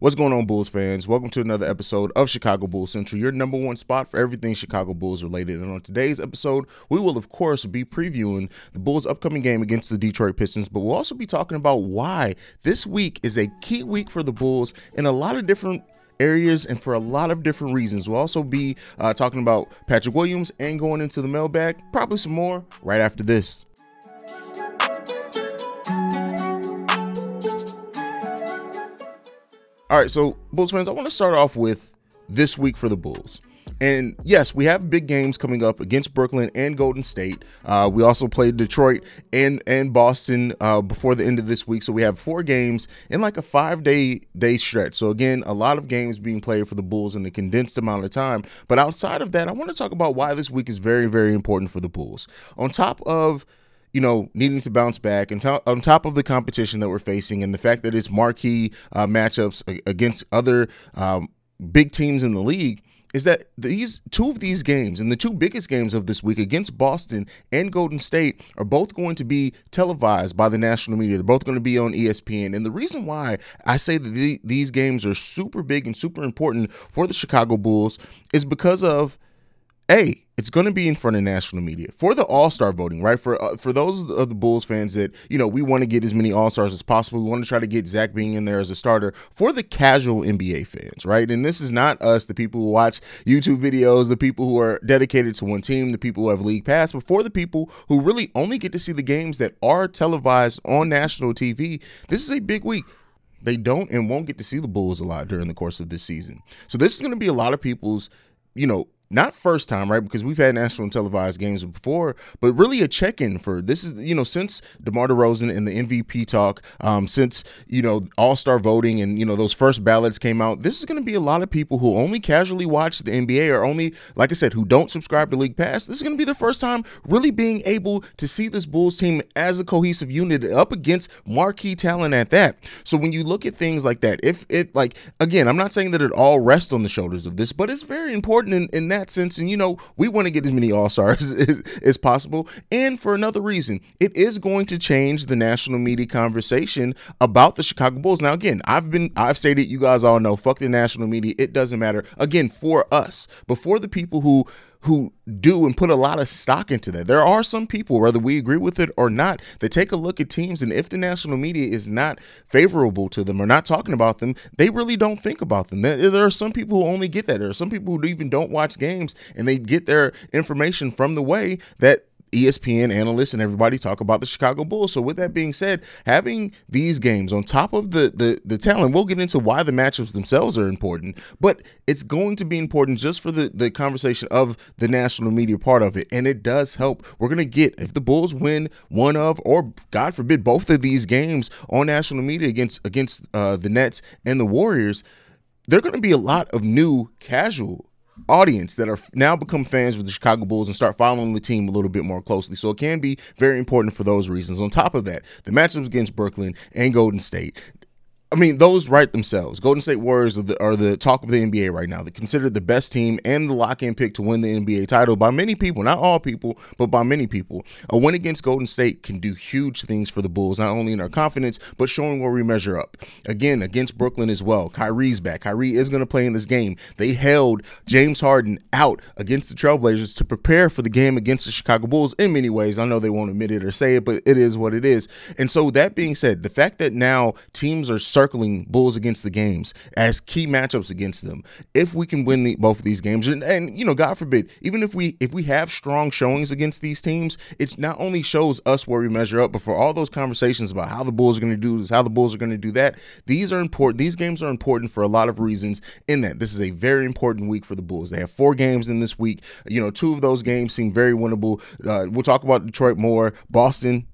What's going on, Bulls fans? Welcome to another episode of Chicago Bulls Central, your number one spot for everything Chicago Bulls related. And on today's episode, we will, of course, be previewing the Bulls' upcoming game against the Detroit Pistons, but we'll also be talking about why this week is a key week for the Bulls in a lot of different areas and for a lot of different reasons. We'll also be uh, talking about Patrick Williams and going into the mailbag, probably some more right after this. All right, so Bulls fans, I want to start off with this week for the Bulls. And yes, we have big games coming up against Brooklyn and Golden State. Uh, we also played Detroit and and Boston uh, before the end of this week, so we have four games in like a five day day stretch. So again, a lot of games being played for the Bulls in a condensed amount of time. But outside of that, I want to talk about why this week is very very important for the Bulls. On top of you know, needing to bounce back and to- on top of the competition that we're facing and the fact that it's marquee uh, matchups against other um, big teams in the league, is that these two of these games and the two biggest games of this week against Boston and Golden State are both going to be televised by the national media. They're both going to be on ESPN. And the reason why I say that the, these games are super big and super important for the Chicago Bulls is because of a it's going to be in front of national media for the All Star voting, right? For uh, for those of the Bulls fans that you know we want to get as many All Stars as possible. We want to try to get Zach being in there as a starter for the casual NBA fans, right? And this is not us, the people who watch YouTube videos, the people who are dedicated to one team, the people who have league pass, but for the people who really only get to see the games that are televised on national TV. This is a big week they don't and won't get to see the Bulls a lot during the course of this season. So this is going to be a lot of people's, you know, not first time, right? Because we've had national televised games before, but really a check in for this is, you know, since DeMar DeRozan and the MVP talk, um, since, you know, All Star voting and, you know, those first ballots came out, this is going to be a lot of people who only casually watch the NBA or only, like I said, who don't subscribe to League Pass. This is going to be the first time really being able to see this Bulls team as a cohesive unit up against marquee talent at that. So when you look at things like that, if it, like, again, I'm not saying that it all rests on the shoulders of this, but it's very important in, in that that sense. And, you know, we want to get as many All Stars as, as, possible. And for another reason, it is going to change the national media conversation about the Chicago Bulls. Now, again, I've been, I've stated, you guys all know, fuck the national media. It doesn't matter. Again, for us, before the people who, who do and put a lot of stock into that. There are some people, whether we agree with it or not, that take a look at teams and if the national media is not favorable to them or not talking about them, they really don't think about them. There are some people who only get that. There are some people who even don't watch games and they get their information from the way that ESPN analysts and everybody talk about the Chicago Bulls. So with that being said, having these games on top of the the the talent, we'll get into why the matchups themselves are important, but it's going to be important just for the the conversation of the national media part of it, and it does help. We're gonna get if the Bulls win one of or God forbid both of these games on national media against against uh, the Nets and the Warriors. There are going to be a lot of new casual audience that are now become fans of the Chicago Bulls and start following the team a little bit more closely. So it can be very important for those reasons. On top of that, the matchups against Brooklyn and Golden State, I mean, those write themselves. Golden State Warriors are the, are the talk of the NBA right now. They're considered the best team and the lock-in pick to win the NBA title by many people, not all people, but by many people. A win against Golden State can do huge things for the Bulls, not only in our confidence, but showing where we measure up. Again, against Brooklyn as well. Kyrie's back. Kyrie is going to play in this game. They held James Harden out against the Trailblazers to prepare for the game against the Chicago Bulls in many ways. I know they won't admit it or say it, but it is what it is. And so that being said, the fact that now teams are circling Bulls against the games as key matchups against them. If we can win the, both of these games, and, and you know, God forbid, even if we if we have strong showings against these teams, it not only shows us where we measure up, but for all those conversations about how the Bulls are going to do this, how the Bulls are going to do that, these are important. These games are important for a lot of reasons. In that, this is a very important week for the Bulls. They have four games in this week. You know, two of those games seem very winnable. Uh, we'll talk about Detroit more. Boston,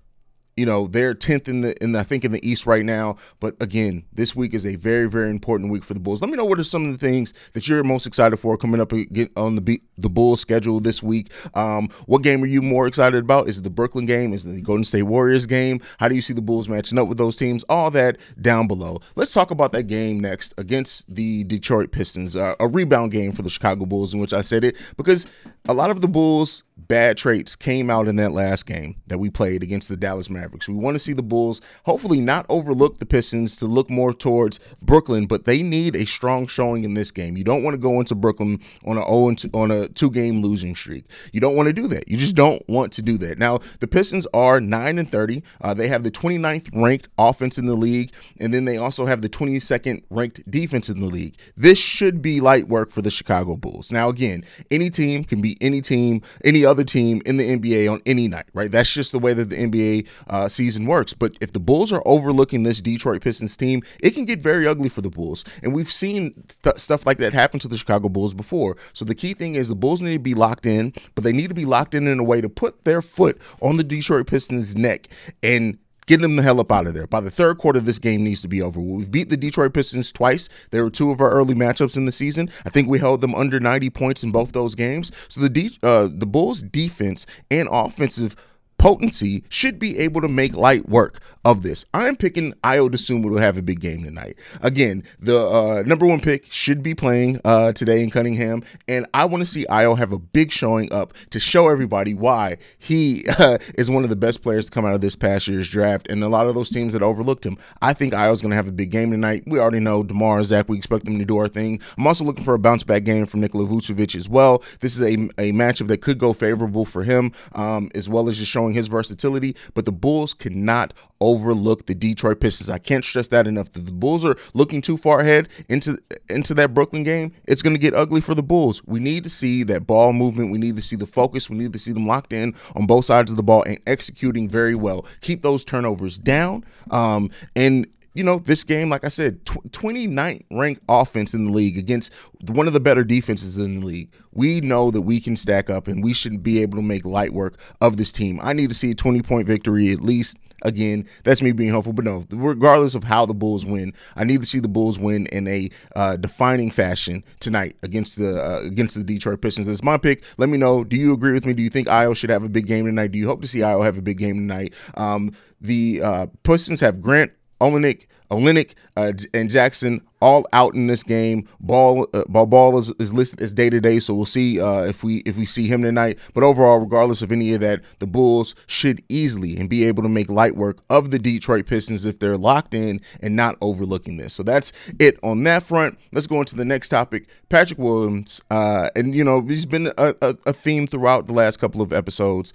you know they're 10th in the in the, I think in the East right now. But again, this week is a very very important week for the Bulls. Let me know what are some of the things that you're most excited for coming up on the the Bulls schedule this week. Um, what game are you more excited about? Is it the Brooklyn game? Is it the Golden State Warriors game? How do you see the Bulls matching up with those teams? All that down below. Let's talk about that game next against the Detroit Pistons. Uh, a rebound game for the Chicago Bulls, in which I said it because a lot of the Bulls bad traits came out in that last game that we played against the Dallas Mavericks. We want to see the Bulls hopefully not overlook the Pistons to look more towards Brooklyn, but they need a strong showing in this game. You don't want to go into Brooklyn on a 0 2, on a two game losing streak. You don't want to do that. You just don't want to do that. Now, the Pistons are 9 and 30. Uh, they have the 29th ranked offense in the league, and then they also have the 22nd ranked defense in the league. This should be light work for the Chicago Bulls. Now, again, any team can be any team, any other team in the NBA on any night, right? That's just the way that the NBA uh, season works. But if the Bulls are overlooking this Detroit Pistons team, it can get very ugly for the Bulls. And we've seen th- stuff like that happen to the Chicago Bulls before. So the key thing is the Bulls need to be locked in, but they need to be locked in in a way to put their foot on the Detroit Pistons' neck and Get them the hell up out of there. By the third quarter, this game needs to be over. We've beat the Detroit Pistons twice. They were two of our early matchups in the season. I think we held them under 90 points in both those games. So the De- uh, the Bulls' defense and offensive potency should be able to make light work of this. I'm picking Ayo Dosunmu to have a big game tonight. Again, the uh, number one pick should be playing uh, today in Cunningham, and I want to see Ayo have a big showing up to show everybody why he uh, is one of the best players to come out of this past year's draft. And a lot of those teams that overlooked him, I think Ayo's going to have a big game tonight. We already know Demar Zach. We expect them to do our thing. I'm also looking for a bounce back game from Nikola Vucevic as well. This is a, a matchup that could go favorable for him, um, as well as just showing his versatility, but the Bulls cannot overlook the Detroit Pistons. I can't stress that enough. If the Bulls are looking too far ahead into into that Brooklyn game, it's going to get ugly for the Bulls. We need to see that ball movement. We need to see the focus. We need to see them locked in on both sides of the ball and executing very well. Keep those turnovers down. Um, and you know, this game, like I said, tw- 29th ranked offense in the league against one of the better defenses in the league. We know that we can stack up and we should be able to make light work of this team. I need to see a 20 point victory at least. Again, that's me being hopeful, but no, regardless of how the Bulls win, I need to see the Bulls win in a uh, defining fashion tonight against the uh, against the Detroit Pistons. It's my pick. Let me know. Do you agree with me? Do you think Ayo should have a big game tonight? Do you hope to see Ayo have a big game tonight? Um, the uh, Pistons have Grant Olynyk, Olynyk, uh, and Jackson all out in this game. Ball, uh, ball, ball is, is listed as day to day, so we'll see uh, if we if we see him tonight. But overall, regardless of any of that, the Bulls should easily and be able to make light work of the Detroit Pistons if they're locked in and not overlooking this. So that's it on that front. Let's go into the next topic. Patrick Williams, uh, and you know he's been a, a, a theme throughout the last couple of episodes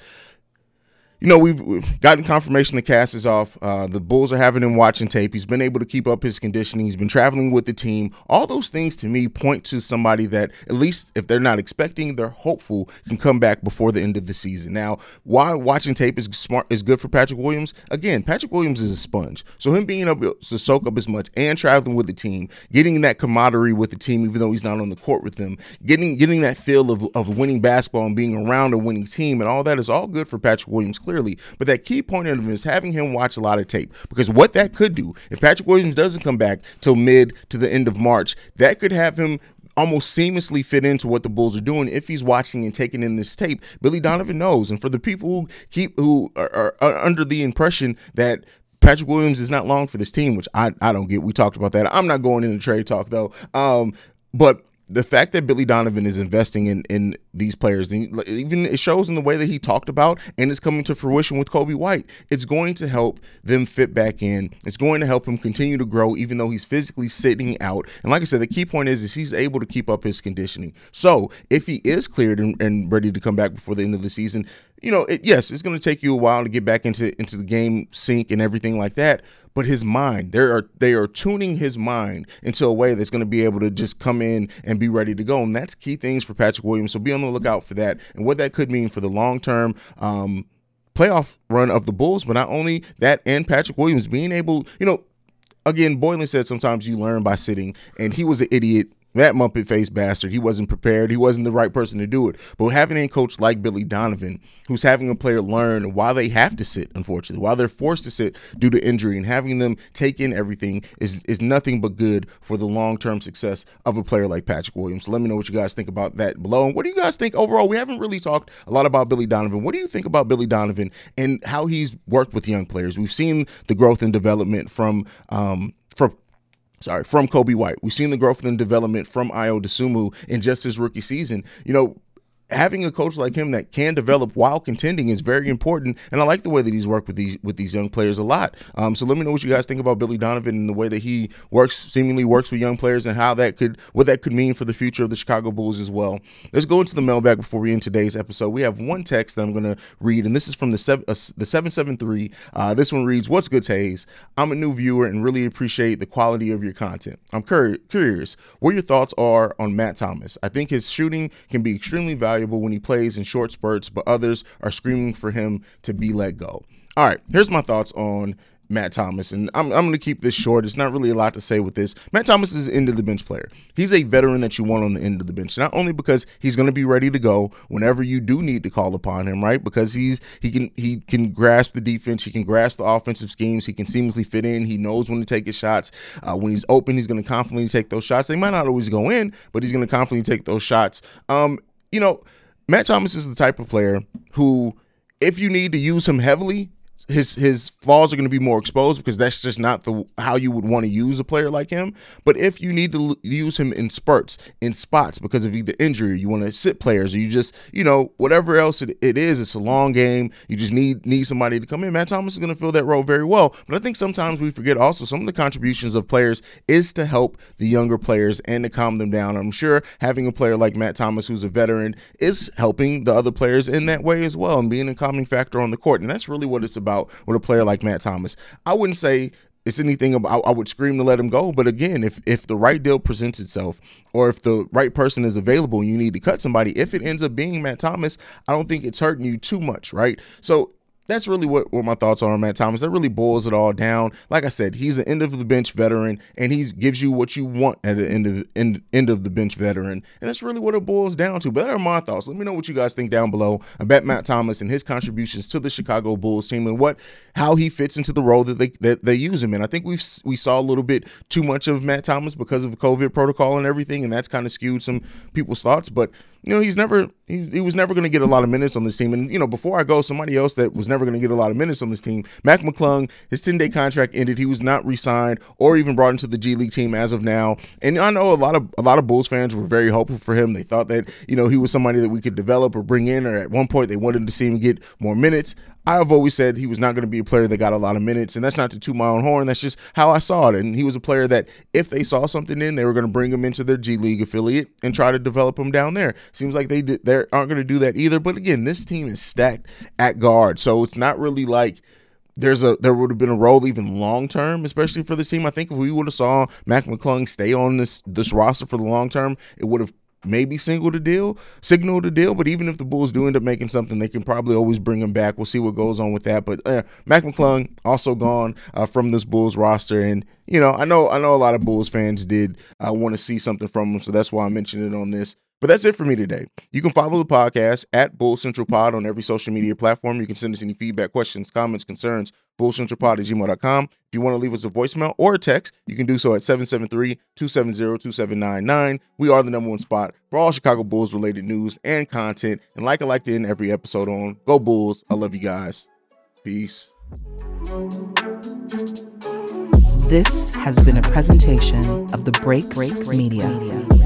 you know, we've, gotten confirmation the cast is off. Uh, the Bulls are having him watching tape. He's been able to keep up his conditioning. He's been traveling with the team. All those things to me point to somebody that, at least if they're not expecting, they're hopeful can come back before the end of the season. Now, why watching tape is smart is good for Patrick Williams? Again, Patrick Williams is a sponge. So him being able to soak up as much and traveling with the team, getting that camaraderie with the team, even though he's not on the court with them, getting getting that feel of, of winning basketball and being around a winning team, and all that is all good for Patrick Williams clearly. But that key point of him is having him watch a lot of tape because what that could do if Patrick Williams doesn't come back till mid to the end of March, that could have him almost seamlessly fit into what the Bulls are doing if he's watching and taking in this tape. Billy Donovan knows, and for the people who keep who are, are, under the impression that Patrick Williams is not long for this team, which I, I don't get. We talked about that. I'm not going into trade talk though. Um, but the fact that Billy Donovan is investing in in these players, even it shows in the way that he talked about, and it's coming to fruition with Coby White. It's going to help them fit back in. It's going to help him continue to grow, even though he's physically sitting out. And like I said, the key point is, is he's able to keep up his conditioning. So if he is cleared and, and ready to come back before the end of the season, you know, it, yes, it's going to take you a while to get back into into the game sync and everything like that but his mind they are they are tuning his mind into a way that's going to be able to just come in and be ready to go and that's key things for patrick williams so be on the lookout for that and what that could mean for the long term um, playoff run of the bulls but not only that and patrick williams being able you know again boylen said sometimes you learn by sitting and he was an idiot that muppet faced bastard, he wasn't prepared. He wasn't the right person to do it. But having a coach like Billy Donovan, who's having a player learn why they have to sit, unfortunately, why they're forced to sit due to injury, and having them take in everything is is nothing but good for the long term success of a player like Patrick Williams. So let me know what you guys think about that below. And what do you guys think overall? We haven't really talked a lot about Billy Donovan. What do you think about Billy Donovan and how he's worked with young players? We've seen the growth and development from um, from sorry, from Coby White. We've seen the growth and development from Ayo Dosunmu in just his rookie season. You know, having a coach like him that can develop while contending is very important. And I like the way that he's worked with these with these young players a lot. Um, so let me know what you guys think about Billy Donovan and the way that he works, seemingly works with young players, and how that could what that could mean for the future of the Chicago Bulls as well. Let's go into the mailbag before we end today's episode. We have one text that I'm going to read, and this is from the seven, uh, the seven seven three. Uh, this one reads, "What's good, Tays? I'm a new viewer and really appreciate the quality of your content. I'm cur- curious what your thoughts are on Matt Thomas. I think his shooting can be extremely valuable when he plays in short spurts, but others are screaming for him to be let go. All right, here's my thoughts on Matt Thomas, and I'm, I'm going to keep this short. It's not really a lot to say with this. Matt Thomas is an end of the bench player. He's a veteran that you want on the end of the bench, not only because he's going to be ready to go whenever you do need to call upon him, right? Because he's he can he can grasp the defense, he can grasp the offensive schemes, he can seamlessly fit in. He knows when to take his shots. Uh, when he's open, he's going to confidently take those shots. They might not always go in, but he's going to confidently take those shots. Um, you know, Matt Thomas is the type of player who, if you need to use him heavily, his his flaws are going to be more exposed because that's just not the how you would want to use a player like him. But if you need to l- use him in spurts, in spots because of either injury, you want to sit players, or you just you know whatever else it, it is, it's a long game. You just need need somebody to come in. Matt Thomas is going to fill that role very well. But I think sometimes we forget also some of the contributions of players is to help the younger players and to calm them down. I'm sure having a player like Matt Thomas, who's a veteran, is helping the other players in that way as well and being a calming factor on the court. And that's really what it's about about with a player like Matt Thomas. I wouldn't say it's anything about I would scream to let him go. But again, if if the right deal presents itself, or if the right person is available and you need to cut somebody, if it ends up being Matt Thomas, I don't think it's hurting you too much, right? So that's really what, what my thoughts are on Matt Thomas. That really boils it all down. Like I said, he's an end of the bench veteran, and he gives you what you want at the end of end, end of the bench veteran, and that's really what it boils down to. But that are my thoughts. Let me know what you guys think down below about Matt Thomas and his contributions to the Chicago Bulls team, and what how he fits into the role that they that they use him in. I think we've we saw a little bit too much of Matt Thomas because of COVID protocol and everything, and that's kind of skewed some people's thoughts. But you know, he's never he, he was never going to get a lot of minutes on this team. And you know, before I go, somebody else that was never going to get a lot of minutes on this team, Mac McClung, his 10 day contract ended. He was not re-signed or even brought into the G League team as of now. And I know a lot of a lot of Bulls fans were very hopeful for him. They thought that you know he was somebody that we could develop or bring in, or at one point they wanted to see him get more minutes. I've always said he was not going to be a player that got a lot of minutes, and that's not to toot my own horn. That's just how I saw it. And he was a player that if they saw something in, they were going to bring him into their G League affiliate and try to develop him down there. Seems like they did, they aren't going to do that either. But again, this team is stacked at guard, so it's not really like there's a there would have been a role even long term, especially for this team. I think if we would have saw Mac McClung stay on this this roster for the long term, it would have maybe single the deal, signal the deal. But even if the Bulls do end up making something, they can probably always bring him back. We'll see what goes on with that. But uh, Mac McClung also gone uh, from this Bulls roster, and you know I know I know a lot of Bulls fans did uh, want to see something from him, so that's why I mentioned it on this. But that's it for me today. You can follow the podcast at Bull Central Pod on every social media platform. You can send us any feedback, questions, comments, concerns, bullcentralpod. If you want to leave us a voicemail or a text, you can do so at 773-270-2799. We are the number one spot for all Chicago Bulls related news and content. And like I like to every episode on, go Bulls. I love you guys. Peace. This has been a presentation of the Break Break Media. Media.